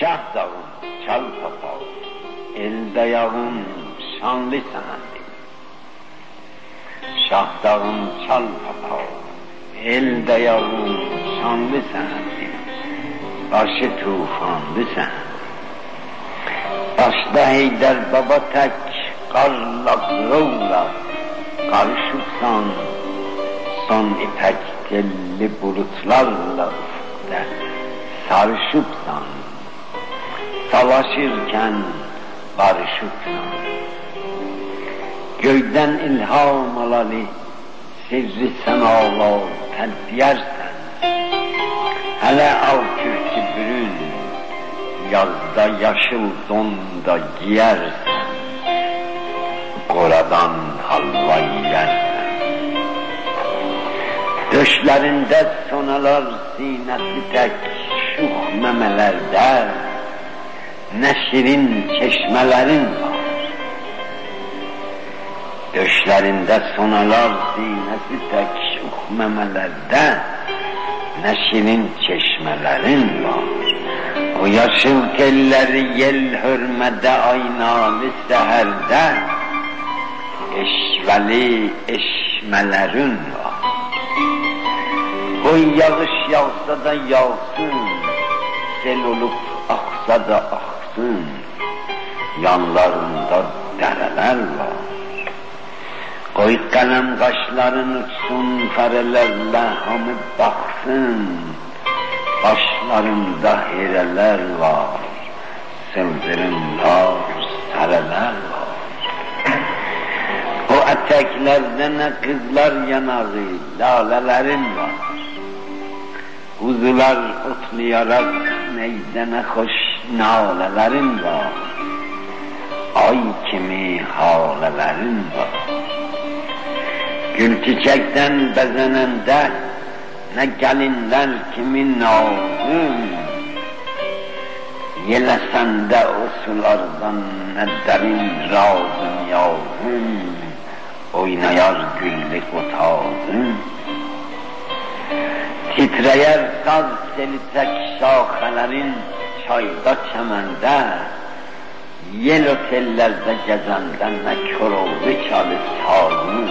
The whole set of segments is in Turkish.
Şah dağım çal papağım, el dayağım şanlı senendi. Şah dağım çal papağım, el dayağım şanlı senendi. Başı tufanlı senendi. Başta Heydər baba tek qarlaq yollar Qarışıbsan son ipək telli bulutlarla Sarışıbsan savaşırken barışıbsan Göyden ilham alalı sirri semalar təlbiyərsən Hələ al kürkü bürün yazda yaşıl donda giyersen, koradan halva yersen. Döşlerinde sonalar sinesi tek şuh memelerde, neşirin çeşmelerin var. Döşlerinde sonalar sinesi tek şuh memelerde, neşirin çeşmelerin var. O yaşıl telleri yel hürmede aynalı seherde Eşveli eşmelerin var Koy yağış yağsa da yağsın Sel olup aksa da aksın Yanlarında dereler var Koy kalem kaşların uçsun ferelerle hamı baksın Başlarında hireler var, sıldırımlar, sareler var. O eteklerde ne kızlar yanağı, lalelerin var. Kuzular otlayarak meydana hoş nalelerin var. Ay kimi halelerin var. Gül çiçekten bezenende ne gelinler kimin nazım Yelesen de o sulardan ne derin razım yavrum Oynayar güllük otağım Titreyer saz selitek şahelerin شایدا چمنده. یه لطه لذه جزنده نه کروبه چال سالون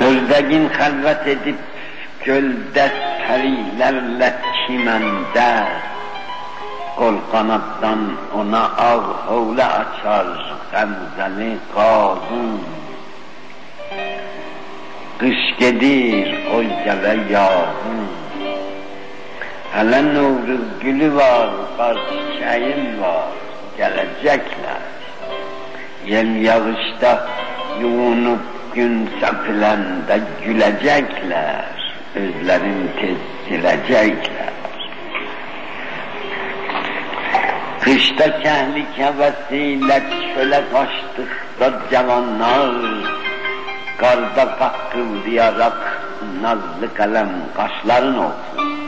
دردگین خلوت دیب گل دست پری لله چیمنده. گل قناتدان اونا آغ حوله اچار غمزنه قاضون قش گدیر قل گله Hele Novruz gülü var, kar çiçeğin var, gelecekler. Yel yağışta yuvunup gün sapilende gülecekler, özlerin tez silecekler. Kışta kehlik hevesiyle çöle kaçtıkta cavanlar, karda kakkıldayarak nazlı kalem kaşların olsun.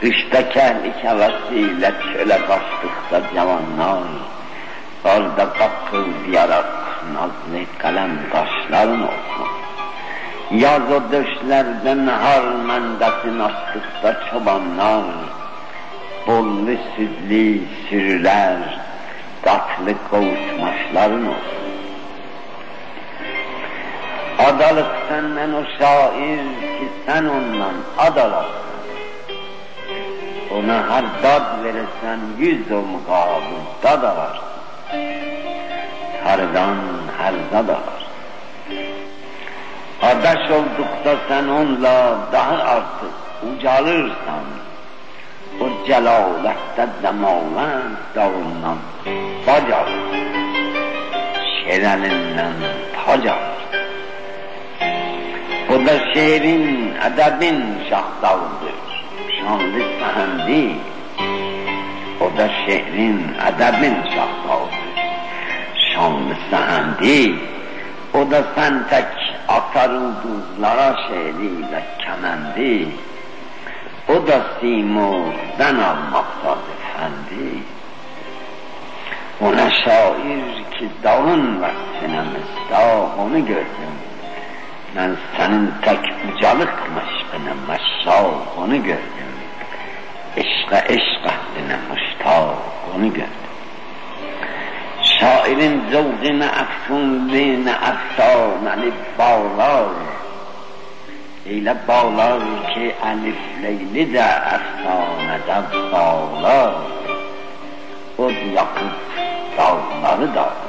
Kışta kehlik hevesiyle çöle kaçtıkta cavanlar, karda kakkıldayarak nazlı kalem taşların olsun. Yaz o döşlerden har mendesin açtıkta çobanlar, bollu süzlü sürüler, tatlı kavuşmaşların olsun. Adalık senden o şair ki sen ondan adalasın. Ona her dad verirsen yüz o mukabıl da varsın hardan harda da var. Adaş oldukta sen onunla daha artık ucalırsan, o celalette demaven dağından bac alır, şereninden tac alır. O da şehrin, edebin şahdağıdır, şanlı sehendi. O da şehrin, edebin şahdağıdır şanlı sehendi, o da sen tek atar ulduzlara şehriyle kemendi, o da simurdan almakta efendi. Ona şair ki dağın vaktinemizde onu gördüm. Ben senin tek ucalık meşbine meşşal onu gördüm. عشق عشق نه مشتاق نگرد شاعر زوغ نه افسونده نه افسان الف بالار لیله بالار که الف لیلی ده افسانه ده بالا اود یاقوت دامنه دار.